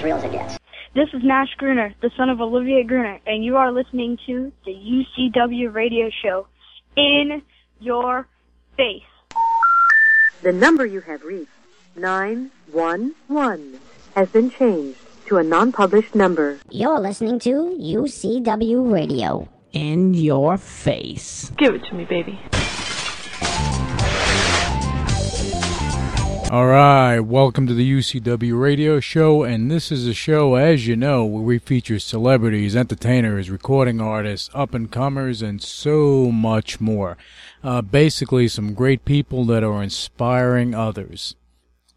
as real as it gets. This is Nash Gruner, the son of Olivia Gruner, and you are listening to the UCW radio show in your face. The number you have reached, 911, has been changed to a non-published number. You're listening to UCW Radio. In your face. Give it to me, baby. All right, welcome to the UCW radio show, and this is a show, as you know, where we feature celebrities, entertainers, recording artists, up and comers, and so much more. Uh, basically, some great people that are inspiring others.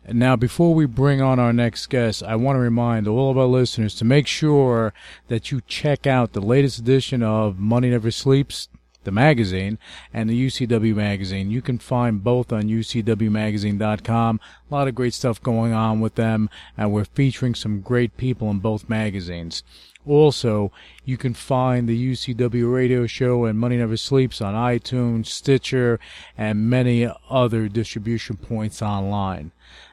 Now, before we bring on our next guest, I want to remind all of our listeners to make sure that you check out the latest edition of Money Never Sleeps, the magazine, and the UCW magazine. You can find both on UCWmagazine.com. A lot of great stuff going on with them, and we're featuring some great people in both magazines. Also, you can find the UCW radio show and Money Never Sleeps on iTunes, Stitcher, and many other distribution points online.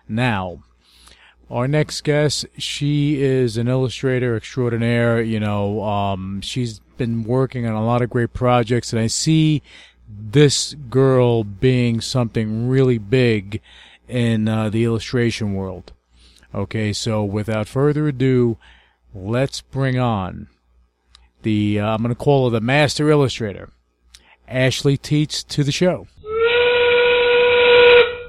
Now, our next guest, she is an illustrator extraordinaire. You know, um, she's been working on a lot of great projects, and I see this girl being something really big in uh, the illustration world. Okay, so without further ado, let's bring on the, uh, I'm going to call her the master illustrator, Ashley Teets, to the show.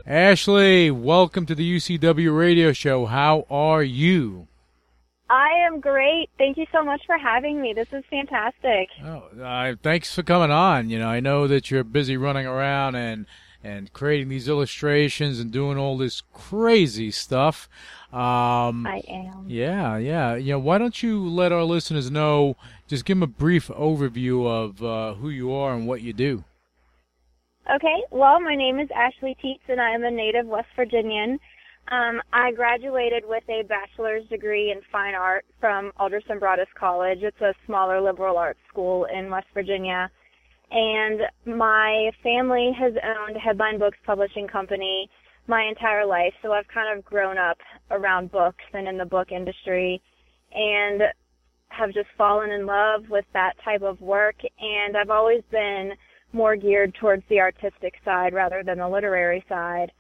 Ashley, welcome to the UCW radio show. How are you? I am great. Thank you so much for having me. This is fantastic. Oh, uh, thanks for coming on. You know, I know that you're busy running around and and creating these illustrations and doing all this crazy stuff. Um, I am. Yeah, yeah. You know, why don't you let our listeners know? Just give them a brief overview of uh, who you are and what you do. Okay. Well, my name is Ashley Teets, and I am a native West Virginian. Um, I graduated with a bachelor's degree in fine art from Alderson Broaddus College. It's a smaller liberal arts school in West Virginia. And my family has owned Headline Books Publishing Company my entire life, so I've kind of grown up around books and in the book industry and have just fallen in love with that type of work. And I've always been more geared towards the artistic side rather than the literary side.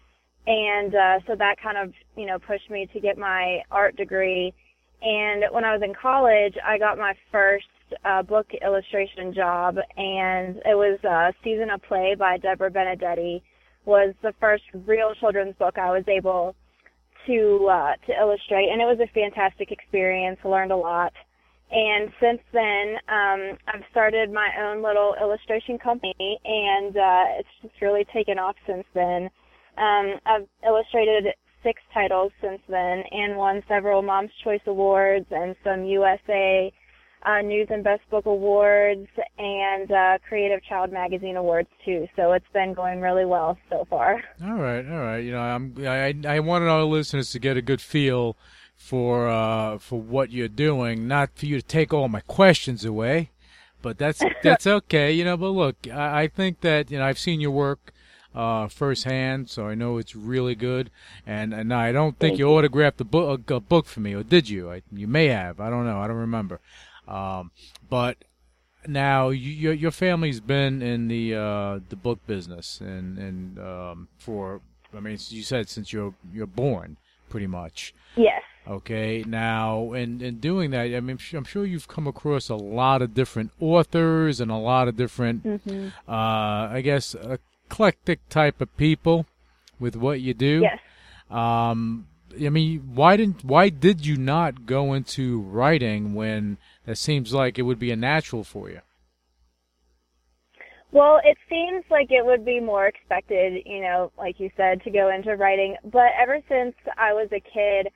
And uh, so that kind of, you know, pushed me to get my art degree. And when I was in college, I got my first uh, book illustration job, and it was uh, Season of Play by Deborah Benedetti. Was the first real children's book I was able to uh, to illustrate, and it was a fantastic experience. Learned a lot. And since then, um, I've started my own little illustration company, and uh, it's just really taken off since then. Um, I've illustrated six titles since then and won several Mom's Choice Awards and some USA uh, News and Best Book Awards and uh, Creative Child Magazine Awards too. So it's been going really well so far. All right, all right. You know, I'm I I wanted our listeners to get a good feel for uh, for what you're doing, not for you to take all my questions away, but that's that's okay. You know, but look, I, I think that you know I've seen your work uh, firsthand, so I know it's really good. And and I don't think you, you autographed a book a book for me, or did you? I, you may have. I don't know. I don't remember. Um, but now you, your your family's been in the uh, the book business and and um, for I mean you said since you're you're born pretty much. Yes. Okay, now in in doing that, I mean, I'm sure you've come across a lot of different authors and a lot of different, mm-hmm. uh, I guess, eclectic type of people with what you do. Yes. Um, I mean, why didn't why did you not go into writing when it seems like it would be a natural for you? Well, it seems like it would be more expected, you know, like you said, to go into writing. But ever since I was a kid,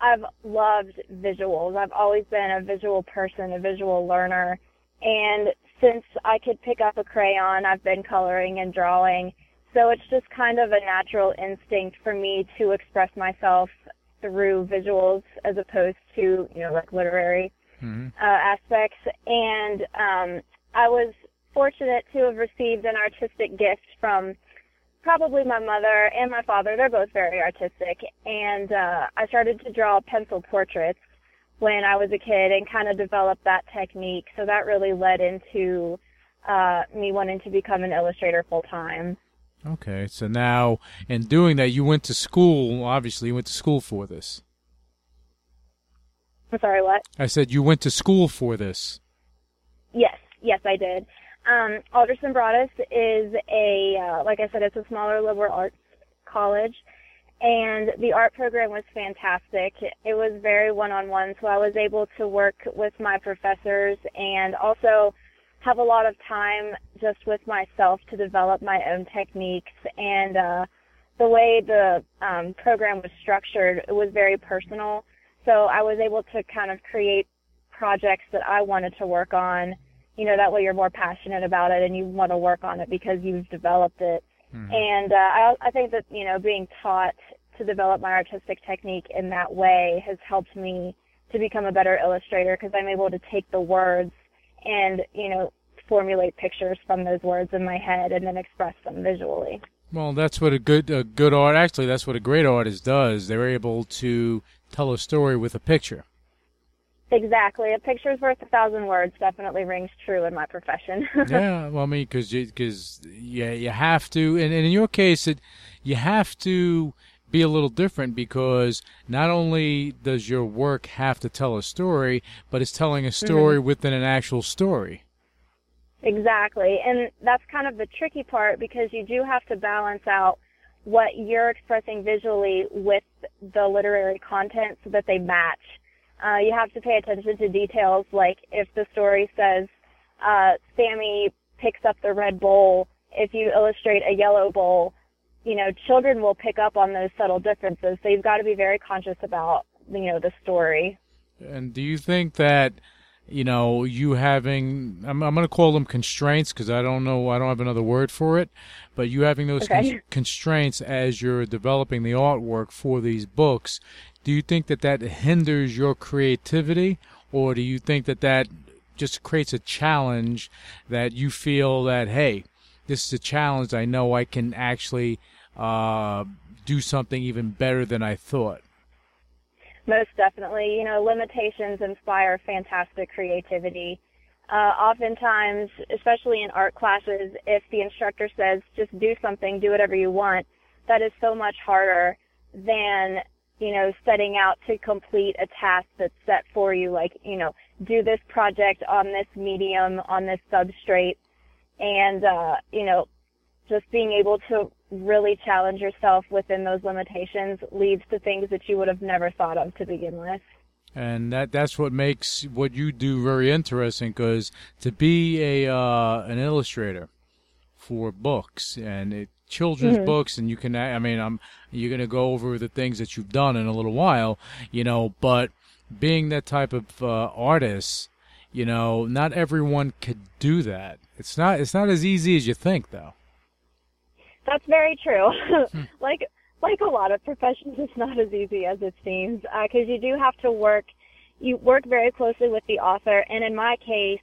I've loved visuals. I've always been a visual person, a visual learner. And since I could pick up a crayon, I've been coloring and drawing. So it's just kind of a natural instinct for me to express myself through visuals as opposed to, you know, like literary mm-hmm. uh, aspects. And um, I was fortunate to have received an artistic gift from probably my mother and my father. They're both very artistic. And uh, I started to draw pencil portraits when I was a kid and kind of developed that technique. So that really led into uh, me wanting to become an illustrator full time. Okay, so now in doing that, you went to school. Obviously, you went to school for this. I'm sorry, what? I said you went to school for this. Yes, yes, I did. Um, Alderson Broaddus is a, uh, like I said, it's a smaller liberal arts college, and the art program was fantastic. It was very one-on-one, so I was able to work with my professors and also have a lot of time just with myself to develop my own techniques. And uh, the way the um, program was structured it was very personal. So i was able to kind of create projects that i wanted to work on. You know that way you're more passionate about it and you want to work on it because you've developed it mm-hmm. and uh, I, I think that you know being taught to develop my artistic technique in that way has helped me to become a better illustrator because i'm able to take the words and you know formulate pictures from those words in my head and then express them visually. Well, that's what a good a good art actually that's what a great artist does. They're able to tell a story with a picture. Exactly. A picture's worth a thousand words definitely rings true in my profession. yeah, well, I mean, because because yeah, you have to, and, and in your case, it you have to be a little different because not only does your work have to tell a story, but it's telling a story mm-hmm. within an actual story. Exactly. And that's kind of the tricky part because you do have to balance out what you're expressing visually with the literary content so that they match. Uh, you have to pay attention to details like if the story says uh, Sammy picks up the red bowl, if you illustrate a yellow bowl, you know, children will pick up on those subtle differences. So you've got to be very conscious about, you know, the story. And do you think that you know, you having, I'm, I'm going to call them constraints because I don't know, I don't have another word for it, but you having those okay. con- constraints as you're developing the artwork for these books, do you think that that hinders your creativity or do you think that that just creates a challenge that you feel that, hey, this is a challenge I know I can actually uh, do something even better than I thought? Most definitely. You know, limitations inspire fantastic creativity. Uh, oftentimes, especially in art classes, if the instructor says, just do something, do whatever you want, that is so much harder than, you know, setting out to complete a task that's set for you, like, you know, do this project on this medium, on this substrate, and, uh, you know, just being able to really challenge yourself within those limitations leads to things that you would have never thought of to begin with. And that that's what makes what you do very interesting because to be a uh, an illustrator for books and it, children's mm-hmm. books and you can I mean I'm you're going to go over the things that you've done in a little while, you know, but being that type of uh, artist, you know, not everyone could do that. It's not it's not as easy as you think though. That's very true. Hmm. like like a lot of professions, it's not as easy as it seems because uh, you do have to work. You work very closely with the author, and in my case,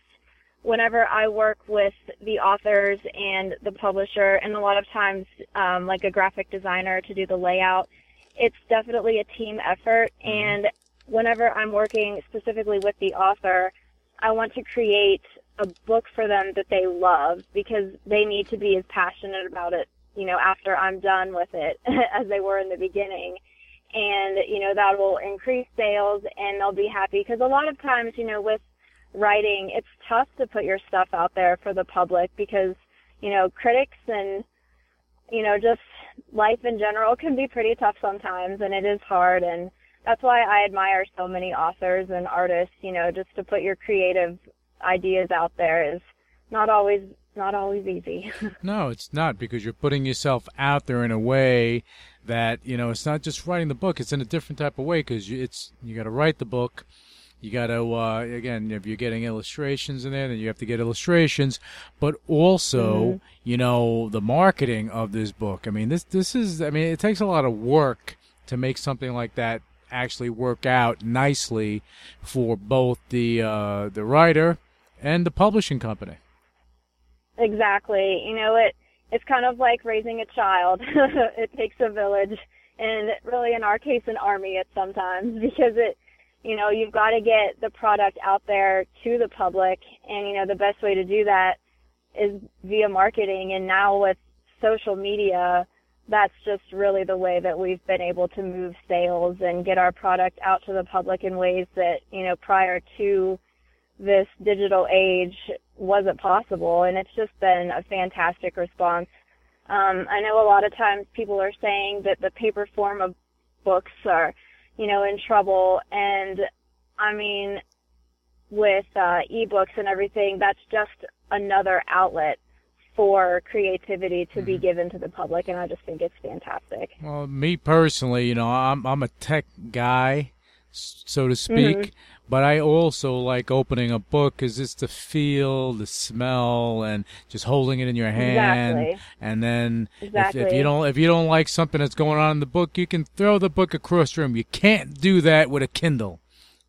whenever I work with the authors and the publisher, and a lot of times um, like a graphic designer to do the layout, it's definitely a team effort. Mm-hmm. And whenever I'm working specifically with the author, I want to create a book for them that they love because they need to be as passionate about it you know, after I'm done with it as they were in the beginning. And, you know, that will increase sales and they'll be happy because a lot of times, you know, with writing, it's tough to put your stuff out there for the public because, you know, critics and, you know, just life in general can be pretty tough sometimes and it is hard and that's why I admire so many authors and artists, you know, just to put your creative ideas out there is not always not always easy. no, it's not because you're putting yourself out there in a way that you know it's not just writing the book; it's in a different type of way because it's you got to write the book. You got to uh, again, if you're getting illustrations in there, then you have to get illustrations, but also mm-hmm. you know the marketing of this book. I mean, this this is I mean it takes a lot of work to make something like that actually work out nicely for both the uh, the writer and the publishing company. Exactly. You know, it it's kind of like raising a child. it takes a village, and really, in our case, an army at sometimes because it, you know, you've got to get the product out there to the public. And, you know, the best way to do that is via marketing. And now with social media, that's just really the way that we've been able to move sales and get our product out to the public in ways that, you know, prior to this digital age wasn't possible. And it's just been a fantastic response. Um, I know a lot of times people are saying that the paper form of books are, you know, in trouble. And I mean, with uh, ebooks and everything, that's just another outlet for creativity to be given to the public, and I just think it's fantastic. Well, me personally, you know, I'm I'm a tech guy, so to speak, Mhm. But I also like opening a book because it's the feel, the smell, and just holding it in your hand. Exactly. And then if, if you don't if you don't like something that's going on in the book, you can throw the book across the room. You can't do that with a Kindle.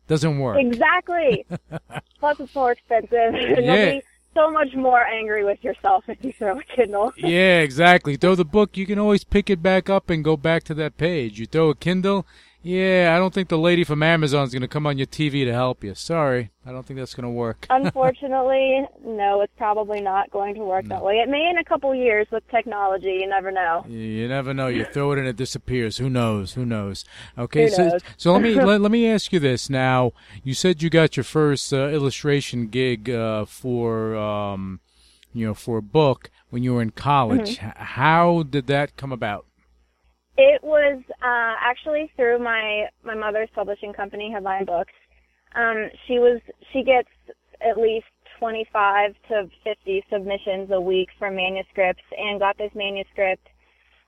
Doesn't work. Exactly. Plus, it's more expensive. Yeah. So much more angry with yourself if you throw a Kindle. Yeah, exactly. Throw the book, you can always pick it back up and go back to that page. You throw a Kindle, yeah, I don't think the lady from Amazon's going to come on your TV to help you. Sorry, I don't think that's going to work. Unfortunately, no, it's probably not going to work that way. It may in a couple years with technology. You never know. You- never know. You throw it and it disappears. Who knows? Who knows? Okay, Who so knows? so let me let, let me ask you this. Now, you said you got your first uh, illustration gig uh, for um, you know for a book when you were in college. Mm-hmm. How did that come about? It was uh, actually through my my mother's publishing company, Headline Books. Um, she was she gets at least 25 to 50 submissions a week for manuscripts, and got this manuscript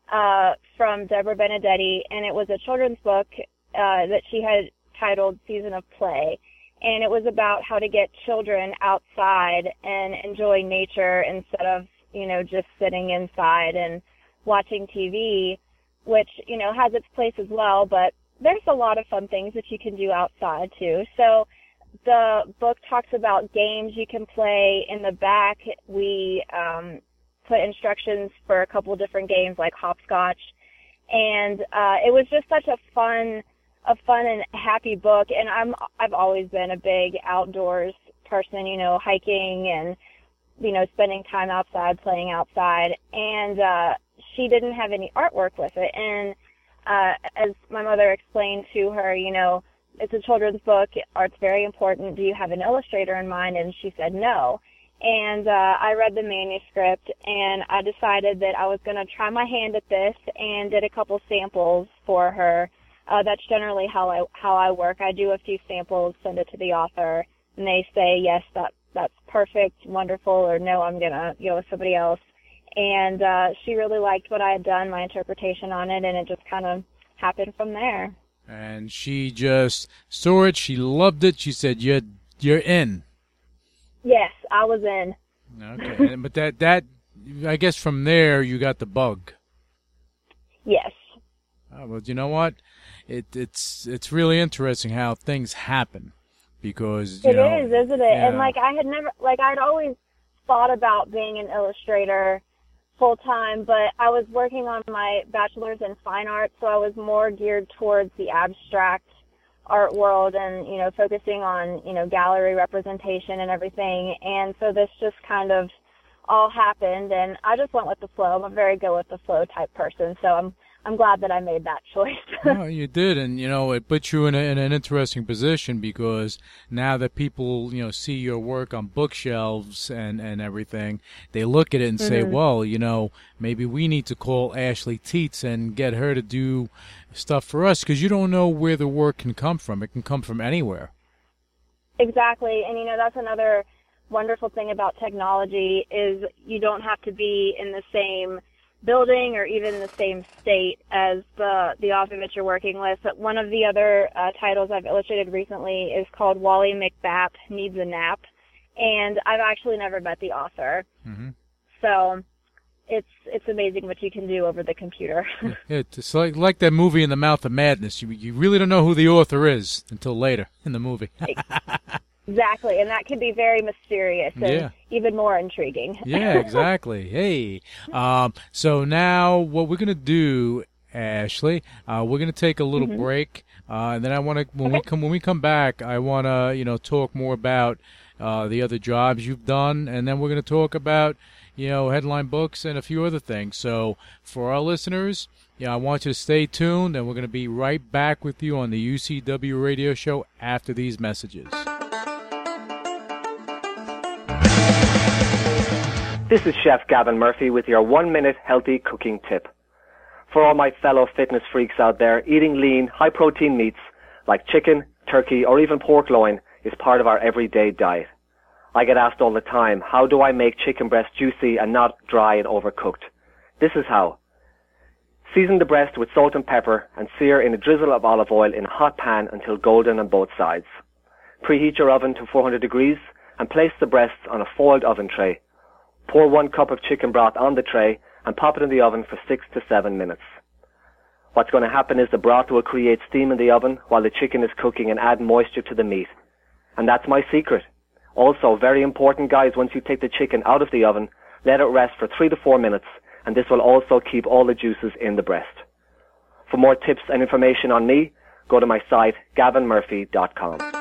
uh, from Deborah Benedetti, and it was a children's book uh, that she had titled Season of Play, and it was about how to get children outside and enjoy nature instead of you know just sitting inside and watching TV which you know has its place as well but there's a lot of fun things that you can do outside too. So the book talks about games you can play. In the back we um put instructions for a couple different games like hopscotch. And uh it was just such a fun a fun and happy book. And i'm i've always been a big outdoors person you know hiking and you know, spending time outside, playing outside, and uh, she didn't have any artwork with it. And uh, as my mother explained to her, you know, it's a children's book. Art's very important. Do you have an illustrator in mind? And she said no. And uh, I read the manuscript, and I decided that I was going to try my hand at this, and did a couple samples for her. Uh, that's generally how I how I work. I do a few samples, send it to the author, and they say yes, that that's perfect, wonderful, or no, I'm gonna go with somebody else. And uh, she really liked what I had done, my interpretation on it, and it just kind of happened from there. And she just saw it. She loved it. She said, "You're you're in." Yes, I was in. Okay, but that that I guess from there you got the bug. Yes. Oh, well, you know what? It it's it's really interesting how things happen because you It know, is, isn't it? yeah. And like I had never, like I'd always thought about being an illustrator full time, but I was working on my bachelor's in fine art, so I was more geared towards the abstract art world and you know focusing on you know gallery representation and everything. And so this just kind of all happened, and I just went with the flow. I'm a very go with the flow type person, so I'm I'm glad that I made that choice. Well, you did, and you know it puts you in, a, in an interesting position because now that people you know see your work on bookshelves and and everything, they look at it and say, Mhm. "Well, you know, maybe we need to call Ashley Teets and get her to do stuff for us because you don't know where the work can come from. It can come from anywhere." Exactly. And you know, that's another wonderful thing about technology is you don't have to be in the same building or even the same state as the the author that you're working with. But one of the other uh, titles I've illustrated recently is called Wally McBap Needs a Nap, and I've actually never met the author. hmm So it's it's amazing what you can do over the computer. It's like like that movie in the Mouth of Madness. You you really don't know who the author is until later in the movie. Exactly, and that can be very mysterious and Yeah. even more intriguing. yeah, exactly. Hey, um, so now what we're gonna do, Ashley, uh, we're gonna take a little Mhm. break. Uh, and then I want to when we come when we come back, I want to you know talk more about uh, the other jobs you've done, and then we're going to talk about you know headline books and a few other things. So for our listeners, yeah, I want you to stay tuned, and we're going to be right back with you on the UCW Radio Show after these messages. This is Chef Gavin Murphy with your one minute healthy cooking tip. For all my fellow fitness freaks out there, eating lean, high protein meats like chicken, turkey, or even pork loin is part of our everyday diet. I get asked all the time, how do I make chicken breast juicy and not dry and overcooked? This is how. Season the breast with salt and pepper and sear in a drizzle of olive oil in a hot pan until golden on both sides. Preheat your oven to 400 degrees and place the breasts on a foiled oven tray. Pour one cup of chicken broth on the tray and pop it in the oven for six to seven minutes. What's going to happen is the broth will create steam in the oven while the chicken is cooking and add moisture to the meat. And that's my secret. Also, very important guys, once you take the chicken out of the oven, let it rest for three to four minutes and this will also keep all the juices in the breast. For more tips and information on me, go to my site, gavinmurphy.com.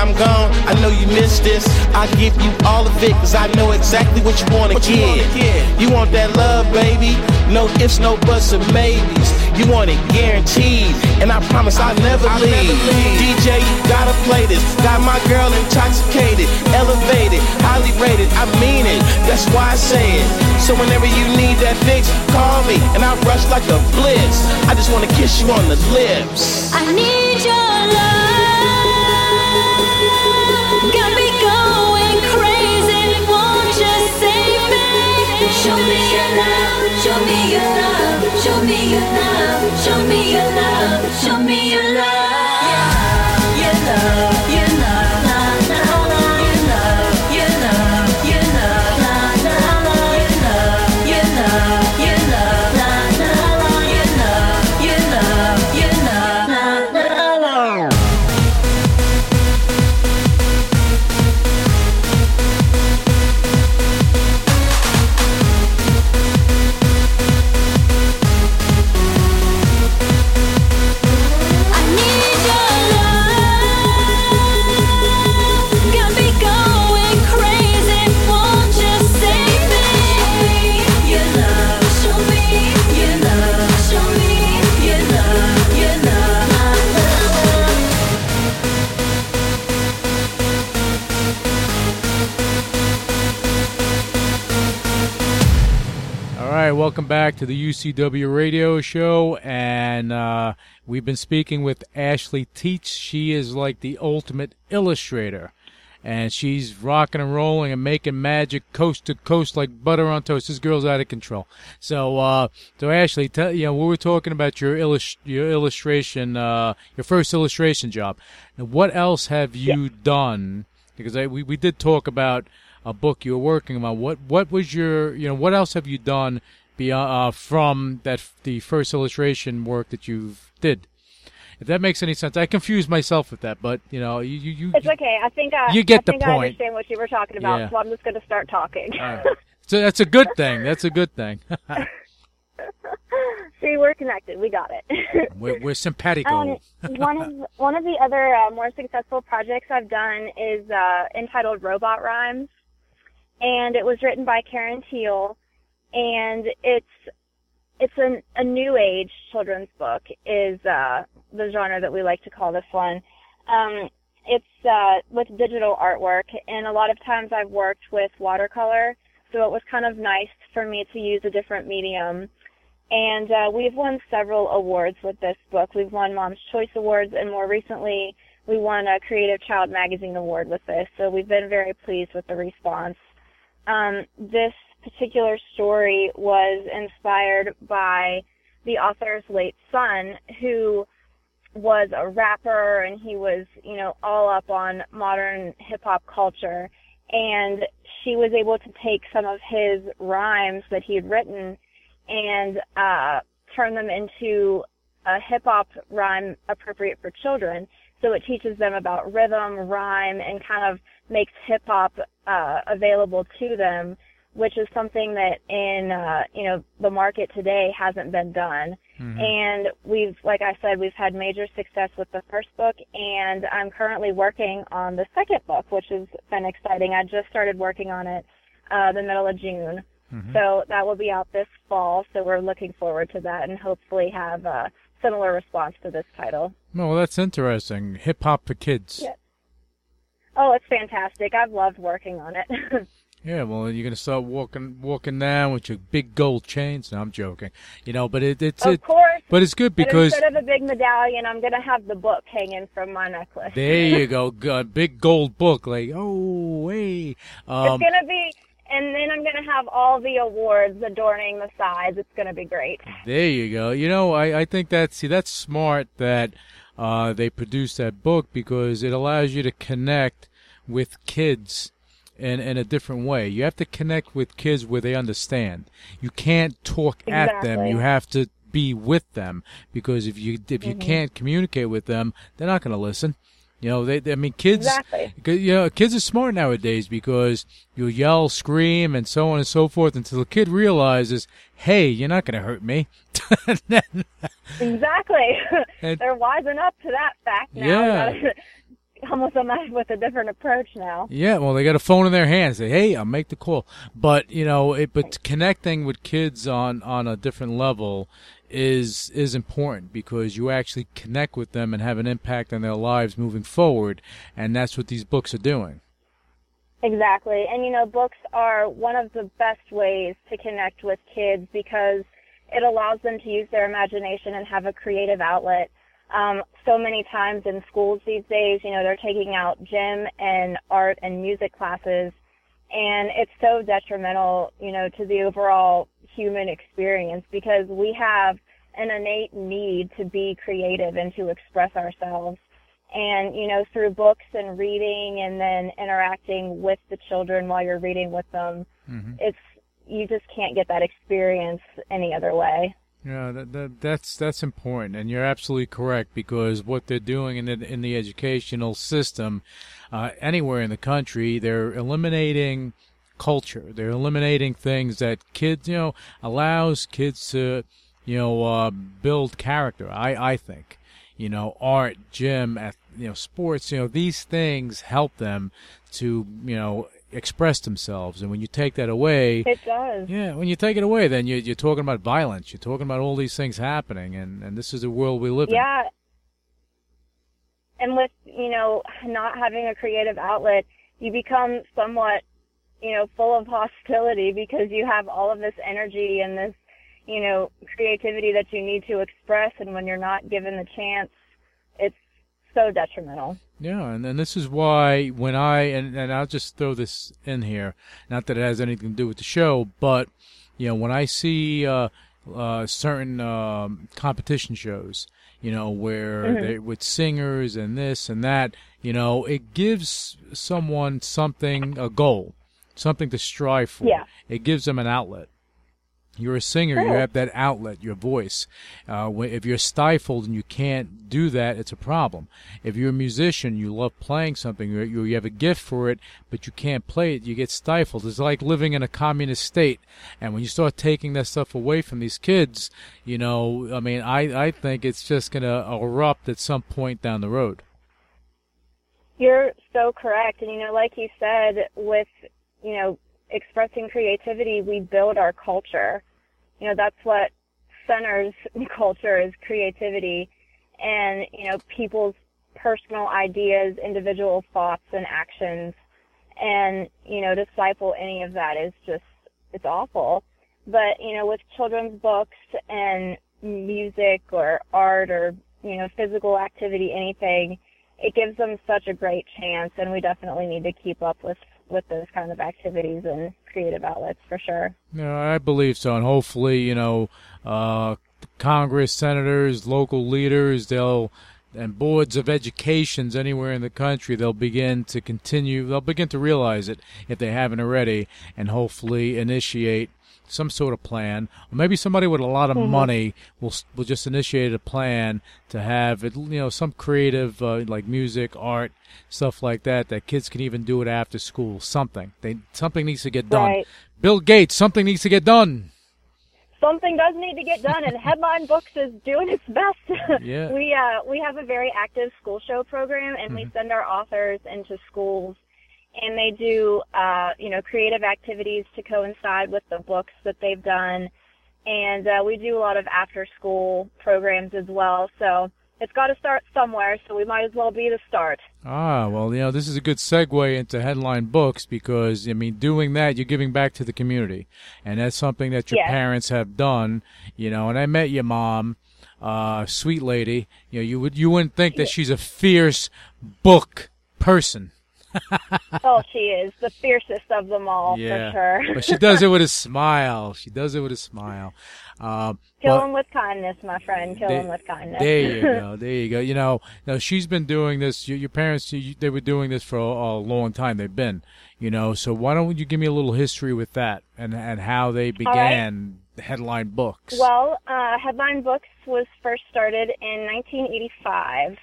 I'm gone, I know you miss this. I give you all of it, cause I know exactly what you wanna what get. You, wanna get. you want that love, baby? No ifs, no buts, or maybes. You want it guaranteed, and I promise I'll never, I'll leave. never leave. DJ, you gotta play this. Got my girl intoxicated, elevated, highly rated. I mean it, that's why I say it. So whenever you need that fix, call me, and I rush like a blitz. I just wanna kiss you on the lips. I need your love. show me your love, show me your love, show me your love. To the UCW radio show. And uh, we've been speaking with Ashley Teets. She is like the ultimate illustrator. And she's rocking and rolling and making magic coast to coast like butter on toast. This girl's out of control. So, uh, so Ashley, tell, you know, we were talking about your illust- your illustration, uh, your first illustration job. Now, what else have you yeah. done? Because I, we, we did talk about a book you were working on. What what was your you know what else have you done beyond uh, from that the first illustration work that you did? If that makes any sense, I confuse myself with that, but you know, you you. It's okay. I think I. You get I the point. I understand what you were talking about, yeah. so I'm just going to start talking. Right. So that's a good thing. That's a good thing. See, we're connected. We got it. we're, we're simpatico. Um, one of one of the other uh, more successful projects I've done is uh, entitled Robot Rhymes and it was written by Karen Teal, and it's it's an, a new age children's book is uh, the genre that we like to call this one. Um, it's uh, with digital artwork, and a lot of times I've worked with watercolor, so it was kind of nice for me to use a different medium. And uh, we've won several awards with this book. We've won Mom's Choice Awards, and more recently, we won a Creative Child Magazine Award with this. So we've been very pleased with the response um, this particular story was inspired by the author's late son, who was a rapper and he was, you know, all up on modern hip hop culture. And she was able to take some of his rhymes that he had written and uh, turn them into a hip hop rhyme appropriate for children. So it teaches them about rhythm, rhyme, and kind of makes hip hop uh, available to them, which is something that in uh, you know the market today hasn't been done. Mm-hmm. And we've, like I said, we've had major success with the first book, and I'm currently working on the second book, which has been exciting. I just started working on it uh, the middle of June. Mm-hmm. So that will be out this fall. So we're looking forward to that and hopefully have a similar response to this title. Well, that's interesting. Hip hop for kids. Yeah. Oh, it's fantastic. I've loved working on it. yeah, well, you're gonna start walking walking down with your big gold chains. No, I'm joking. You know, but it, it's of it, course. But it's good because instead of a big medallion, I'm gonna have the book hanging from my necklace. there you go, a big gold book. Like, oh, hey. Um, it's gonna be and then I'm going to have all the awards adorning the sides. It's going to be great. There you go. You know, I, I think that's see that's smart that uh, they produced that book because it allows you to connect with kids in, in a different way. You have to connect with kids where they understand. You can't talk exactly. at them. You have to be with them because if you if you mm-hmm. can't communicate with them, they're not going to listen. You know, they, they I mean, kids. Exactly. You know, kids are smart nowadays because you yell, scream, and so on and so forth until the kid realizes, "Hey, you're not going to hurt me." exactly. And, They're wising up to that fact now. Yeah. almost a map with a different approach now. Yeah, well, they got a phone in their hands. Say, "Hey, I'll make the call." But you know, it, but connecting with kids on on a different level is is important because you actually connect with them and have an impact on their lives moving forward, and that's what these books are doing. Exactly. And you know, books are one of the best ways to connect with kids because it allows them to use their imagination and have a creative outlet. Um, so many times in schools these days, you know, they're taking out gym and art and music classes and it's so detrimental, you know, to the overall human experience because we have an innate need to be creative and to express ourselves. And, you know, through books and reading and then interacting with the children while you're reading with them, mm-hmm. it's, you just can't get that experience any other way. Yeah, that, that, that's that's important, and you're absolutely correct because what they're doing in the, in the educational system, uh, anywhere in the country, they're eliminating culture. They're eliminating things that kids, you know, allows kids to, you know, uh, build character. I I think, you know, art, gym, you know, sports. You know, these things help them to, you know, express themselves. And when you take that away, it does. Yeah, when you take it away, then you're, you're talking about violence. You're talking about all these things happening, and and this is the world we live yeah. in. Yeah. And with you know not having a creative outlet, you become somewhat you know, full of hostility because you have all of this energy and this you know, creativity that you need to express, and when you're not given the chance, it's so detrimental. Yeah, and, and this is why when I and, and I'll just throw this in here, not that it has anything to do with the show, but you know when I see uh, uh, certain um, competition shows, you know where Mhm. they with singers and this and that, you know it gives someone something a goal, something to strive for. Yeah. It gives them an outlet. You're a singer. You have that outlet, your voice. Uh, if you're stifled and you can't do that, it's a problem. If you're a musician, you love playing something, you, you you have a gift for it, but you can't play it, you get stifled. It's like living in a communist state. And when you start taking that stuff away from these kids, you know, I mean, I, I think it's just going to erupt at some point down the road. You're so correct. And, you know, like you said, with, you know, expressing creativity, we build our culture. You know, that's what centers culture is creativity and, you know, people's personal ideas, individual thoughts and actions. And, you know, to stifle any of that is just, it's awful. But, you know, with children's books and music or art or, you know, physical activity, anything, it gives them such a great chance and we definitely need to keep up with with those kind of activities and creative outlets for sure Yeah, I believe so, and hopefully, you know, uh, Congress, senators, local leaders, they'll and boards of educations anywhere in the country, they'll begin to continue. They'll begin to realize it if they haven't already, and hopefully initiate some sort of plan. Or maybe somebody with a lot of Mhm. money will will just initiate a plan to have it. You know, some creative uh, like music, art, stuff like that. That kids can even do it after school. Something they something needs to get done. Right. Bill Gates, something needs to get done. something does need to get done and headline books is doing its best Yeah. we uh we have a very active school show program and we Mhm. send our authors into schools and they do uh you know creative activities to coincide with the books that they've done and uh we do a lot of after school programs as well so it's got to start somewhere so we might as well be the start Ah, well, you know, this is a good segue into headline books because, I mean, doing that, you're giving back to the community. And that's something that your Yes. parents have done, you know, and I met your mom, uh, sweet lady. You know, you would, you wouldn't think that she's a fierce book person. oh she is the fiercest of them all yeah. for sure but she does it with a smile. She does it with a smile. Um, kill him with kindness my friend kill There- him with kindness There you go. There you go. You know, now she's been doing this. Your, your parents, you, they were doing this for a, a long time. They've been, you know. So why don't you give me a little history with that and and how they All right. began headline books? Well, uh, Headline Books was first started in 1985.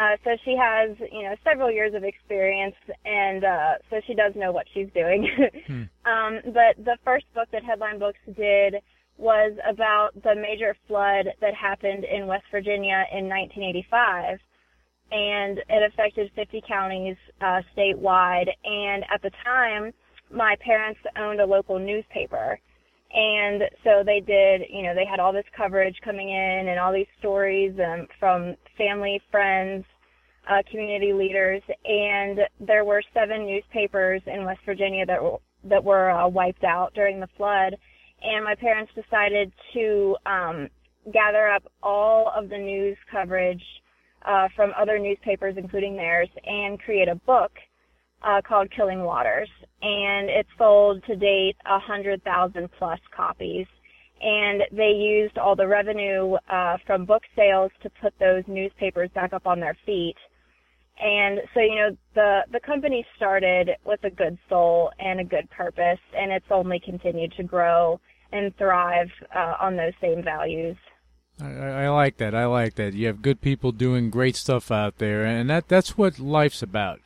Uh, so she has, you know, several years of experience, and uh, so she does know what she's doing. Hmm. um, but the first book that Headline Books did was about the major flood that happened in West Virginia in 1985, and it affected 50 counties uh, statewide. And at the time, my parents owned a local newspaper. And so they did, you know, they had all this coverage coming in and all these stories um, from family, friends, uh, community leaders, and there were seven newspapers in West Virginia that were, that were uh, wiped out during the flood. And my parents decided to um, gather up all of the news coverage uh, from other newspapers, including theirs, and create a book uh, called Killing Waters, and it sold to date a hundred thousand plus copies. And they used all the revenue uh, from book sales to put those newspapers back up on their feet. And so, you know, the the company started with a good soul and a good purpose, and it's only continued to grow and thrive uh, on those same values. I I like that. I like that. You have good people doing great stuff out there, and that that's what life's about.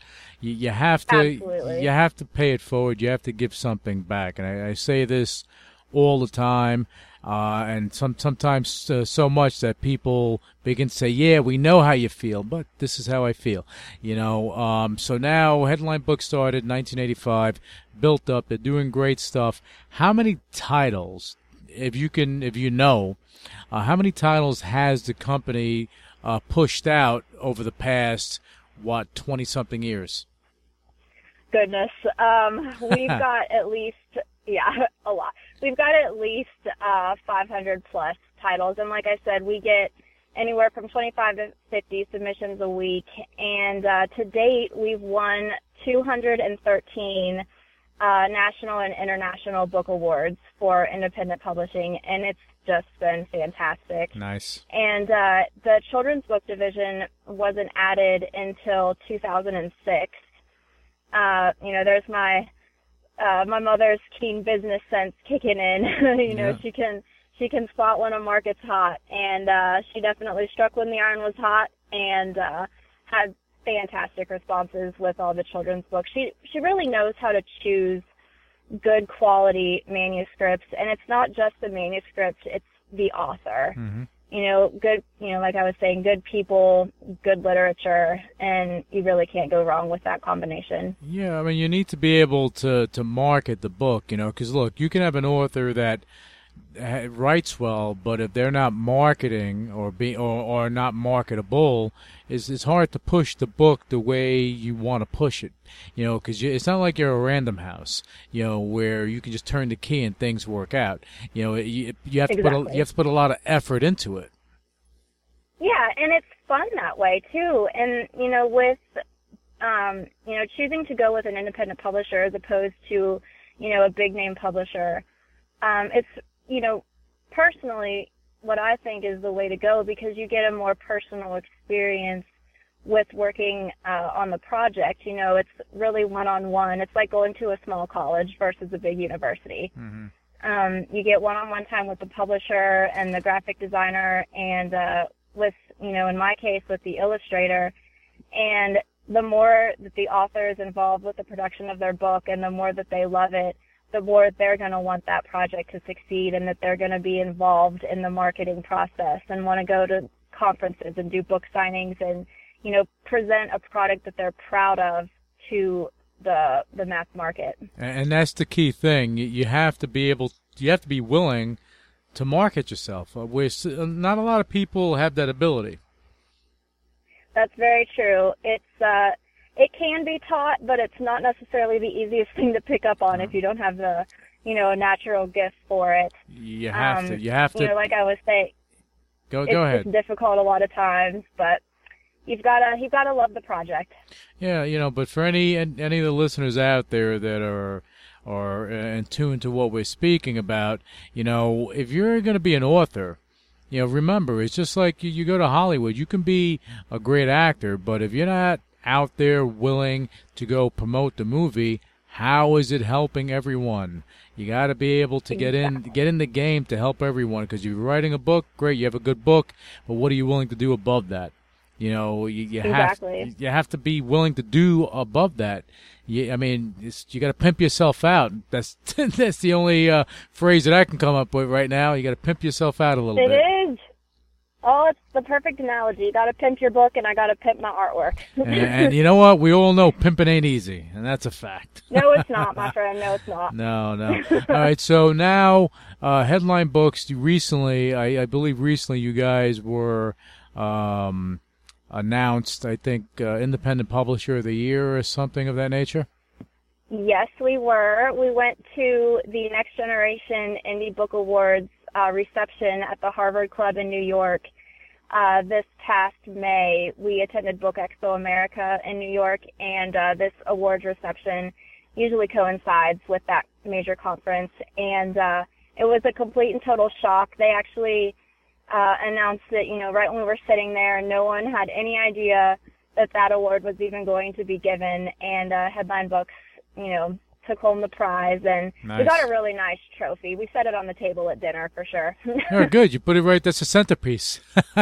You, you have to Absolutely. you have to pay it forward. You have to give something back, and I, I say this all the time. Uh, and some sometimes uh, so much that people begin to say, "Yeah, we know how you feel, but this is how I feel," you know. Um, so now, headline book started in 1985, built up. They're doing great stuff. How many titles, if you can, if you know, uh, how many titles has the company uh, pushed out over the past what twenty something years? Goodness. Um, we've got at least, yeah, a lot. we've got at least uh, 500 plus titles, and like I said, we get anywhere from 25 to 50 submissions a week. And uh, to date, we've won 213 uh, national and international book awards for independent publishing, and it's just been fantastic. Nice. And uh, the children's book division wasn't added until 2006. Uh, you know, there's my uh, my mother's keen business sense kicking in. you know, Yeah. she can she can spot when a market's hot, and uh, she definitely struck when the iron was hot, and uh, had fantastic responses with all the children's books. She she really knows how to choose good quality manuscripts, and it's not just the manuscript; it's the author. Mhm. You know, good. You know, like I was saying, good people, good literature, and you really can't go wrong with that combination. Yeah, I mean, you need to be able to to market the book, you know, because look, you can have an author that ha- writes well, but if they're not marketing or be or, or not marketable, it's it's hard to push the book the way you want to push it, you know, because it's not like you're a random house, you know, where you can just turn the key and things work out. You know, you, you have to put a, you have to put a lot of effort into it. Yeah, and it's fun that way too. And you know, with um, you know, choosing to go with an independent publisher as opposed to, you know, a big name publisher, um, it's you know, personally, what I think is the way to go because you get a more personal experience with working uh, on the project. You know, it's really one on one. It's like going to a small college versus a big university um, you get one-on-one time with the publisher and the graphic designer and uh, with you know in my case with the illustrator and the more that the author is involved with the production of their book and the more that they love it the more they're going to want that project to succeed and that they're going to be involved in the marketing process and want to go to conferences and do book signings and you know present a product that they're proud of to the the mass market And, that's the key thing. You, have to be able, you have to be willing to market yourself. Uh, where uh, not a lot of people have that ability. That's very true. It's uh it can be taught, but it's not necessarily the easiest thing to pick up on if you don't have the you know, a natural gift for it. You have Um, to. You have to. You know, like I was saying, go it's, go ahead. it's difficult a lot of times, but you've gotta you've gotta love the project. Yeah, you know, but for any an- any of the listeners out there that are are uh, in tune to what we're speaking about, you know, if you're going to be an author, you know, remember it's just like you, you go to Hollywood. You can be a great actor, but if you're not out there willing to go promote the movie, how is it helping everyone? You got to be able to get in get in the game to help everyone because you're writing a book, great, you have a good book, but what are you willing to do above that? You know, you, you Exactly. have you have to be willing to do above that. You, I mean, it's, you got to pimp yourself out. That's that's the only uh, phrase that I can come up with right now. You got to pimp yourself out a little It bit. is. Oh, it's the perfect analogy. You gotta pimp your book and I gotta pimp my artwork. And, and you know what? We all know pimping ain't easy, and that's a fact. no, it's not, my friend. No, it's not. No, no. All right, so now uh, headline books. Recently, I, I believe recently you guys were um, announced. I think uh, independent publisher of the year or something of that nature. Yes, we were. We went to the Next Generation Indie Book Awards uh, reception at the Harvard Club in New York uh, this past May. We attended Book Expo America in New York, and uh, this awards reception usually coincides with that major conference. And uh, it was a complete and total shock. They actually uh, announced that, you know, right when we were sitting there, no one had any idea that that award was even going to be given. And uh, Headline Books, you know, took home the prize, and we got a really nice trophy. We set it on the table at dinner for sure. Oh, good. You put it right. That's a centerpiece.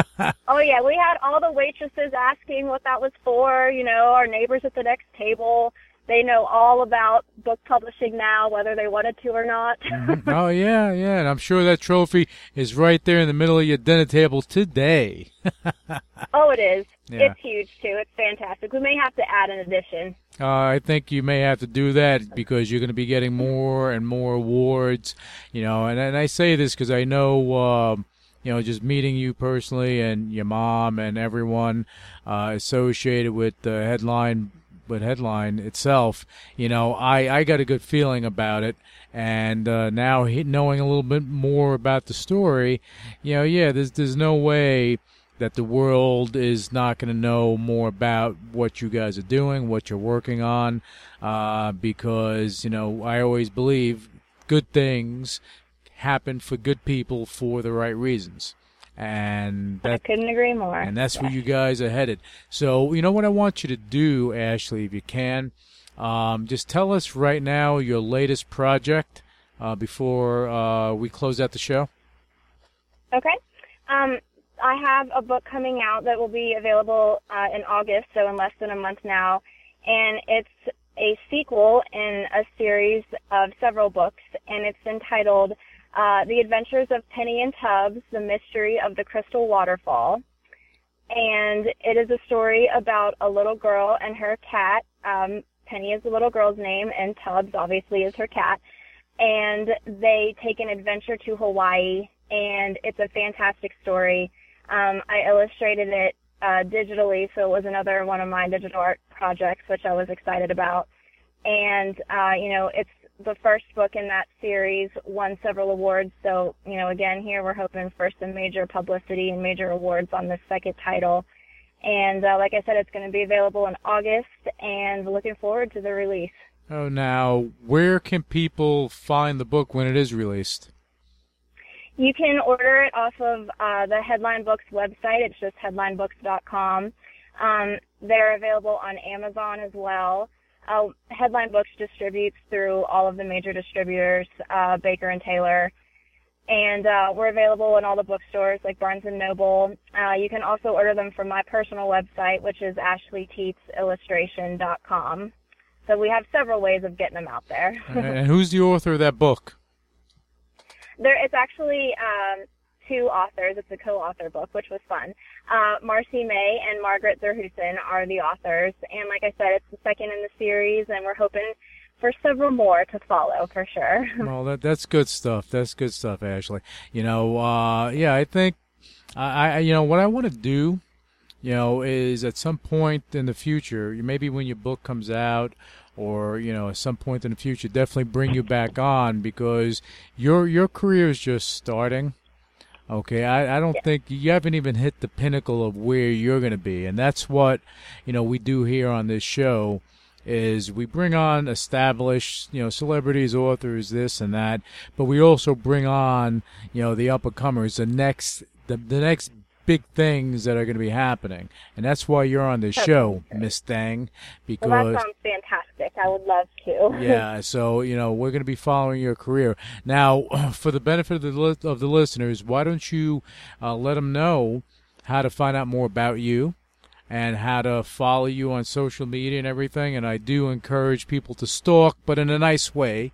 oh yeah, we had all the waitresses asking what that was for. You know, our neighbors at the next table. They know all about book publishing now, whether they wanted to or not. oh yeah, yeah. And I'm sure that trophy is right there in the middle of your dinner table today. oh, it is. Yeah. It's huge too. It's fantastic. We may have to add an addition. Uh, I think you may have to do that because you're going to be getting more and more awards, you know. And, and I say this because I know, um, you know, just meeting you personally and your mom and everyone uh, associated with the headline but headline itself, you know, I I got a good feeling about it, and uh, now he, knowing a little bit more about the story, you know, yeah, there's there's no way that the world is not going to know more about what you guys are doing, what you're working on, uh, because you know I always believe good things happen for good people for the right reasons, and I couldn't agree more. and that's where you guys are headed. So you know what I want you to do, Ashley, if you can, um, just tell us right now your latest project uh, before uh, we close out the show. Okay. Um, I have a book coming out that will be available uh, in August, so in less than a month now, and it's a sequel in a series of several books, and it's entitled uh, "The Adventures of Penny and Tubbs: The Mystery of the Crystal Waterfall." And it is a story about a little girl and her cat. Um, Penny is the little girl's name, and Tubbs obviously is her cat. And they take an adventure to Hawaii, and it's a fantastic story. Um, I illustrated it uh, digitally, so it was another one of my digital art projects, which I was excited about. And uh, you know, it's the first book in that series, won several awards. So you know, again, here we're hoping for some major publicity and major awards on this second title. And uh, like I said, it's going to be available in August, and looking forward to the release. Oh, now where can people find the book when it is released? You can order it off of uh, the Headline Books website. It's just headlinebooks.com. Um, they're available on Amazon as well. Uh, Headline Books distributes through all of the major distributors, uh, Baker and Taylor, and uh, we're available in all the bookstores like Barnes and Noble. Uh, you can also order them from my personal website, which is ashleyteetsillustration.com. So we have several ways of getting them out there. and who's the author of that book? There, it's actually um, two authors. It's a co-author book, which was fun. Uh, Marcy May and Margaret Zerhusen are the authors, and like I said, it's the second in the series, and we're hoping for several more to follow for sure. Well, that that's good stuff. That's good stuff, Ashley. You know, uh, yeah, I think I, I, you know, what I want to do, you know, is at some point in the future, maybe when your book comes out, or you know, at some point in the future, definitely bring you back on because your your career is just starting. Okay, I, I don't think you haven't even hit the pinnacle of where you're going to be, and that's what you know we do here on this show is we bring on established, you know, celebrities, authors, this and that, but we also bring on, you know, the up and comers, the next, the, the next big things that are going to be happening, and that's why you're on this show, Miss Thang, because well, that sounds fantastic. I would love to. yeah, so you know we're going to be following your career. Now, for the benefit of the li- of the listeners, why don't you uh, let them know how to find out more about you and how to follow you on social media and everything? And I do encourage people to stalk, but in a nice way.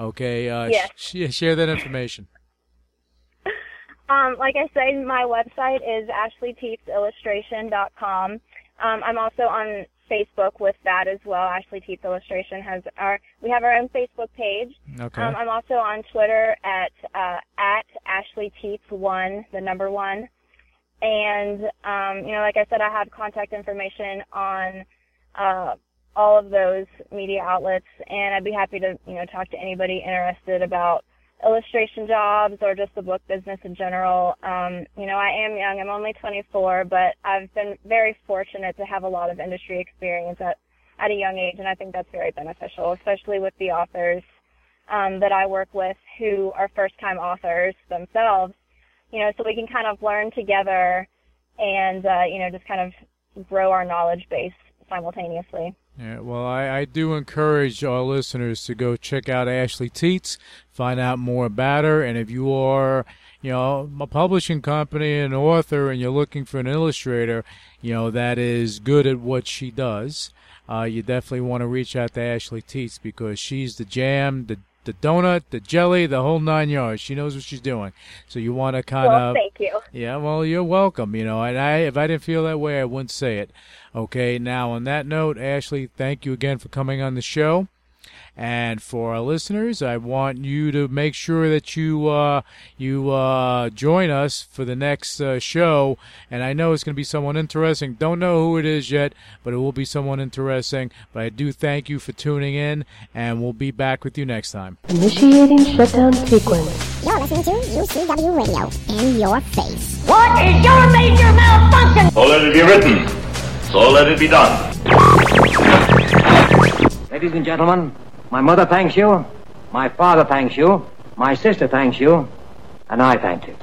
Okay, uh, Yes. sh- share that information. Um, like I said, my website is ashleyteetsillustration.com. Um, I'm also on Facebook with that as well. Ashley Teets Illustration has our we have our own Facebook page. Okay. Um, I'm also on Twitter at uh, at Ashley Teets one, the number one. And um, you know, like I said, I have contact information on uh, all of those media outlets, and I'd be happy to you know talk to anybody interested about illustration jobs or just the book business in general. Um, you know, I am young. I'm only 24, but I've been very fortunate to have a lot of industry experience at at a young age, and I think that's very beneficial, especially with the authors um, that I work with who are first-time authors themselves. You know, so we can kind of learn together and uh, you know just kind of grow our knowledge base simultaneously. Yeah, well, I, I do encourage our listeners to go check out Ashley Teets, find out more about her, and if you are, you know, a publishing company, an author, and you're looking for an illustrator, you know, that is good at what she does, uh, you definitely want to reach out to Ashley Teets because she's the jam, the the donut, the jelly, the whole nine yards. She knows what she's doing. So you want to kind Well, of thank you. yeah, well, you're welcome. You know, and I, if I didn't feel that way, I wouldn't say it. Okay. Now, on that note, Ashley, thank you again for coming on the show. And for our listeners, I want you to make sure that you uh, you uh, join us for the next uh, show. And I know it's going to be someone interesting. Don't know who it is yet, but it will be someone interesting. But I do thank you for tuning in, and we'll be back with you next time. Initiating shutdown sequence. You're listening to UCW Radio in your face. What is your major malfunction? So let it be written. So let it be done. Ladies and gentlemen, my mother thanks you, my father thanks you, my sister thanks you, and I thank you.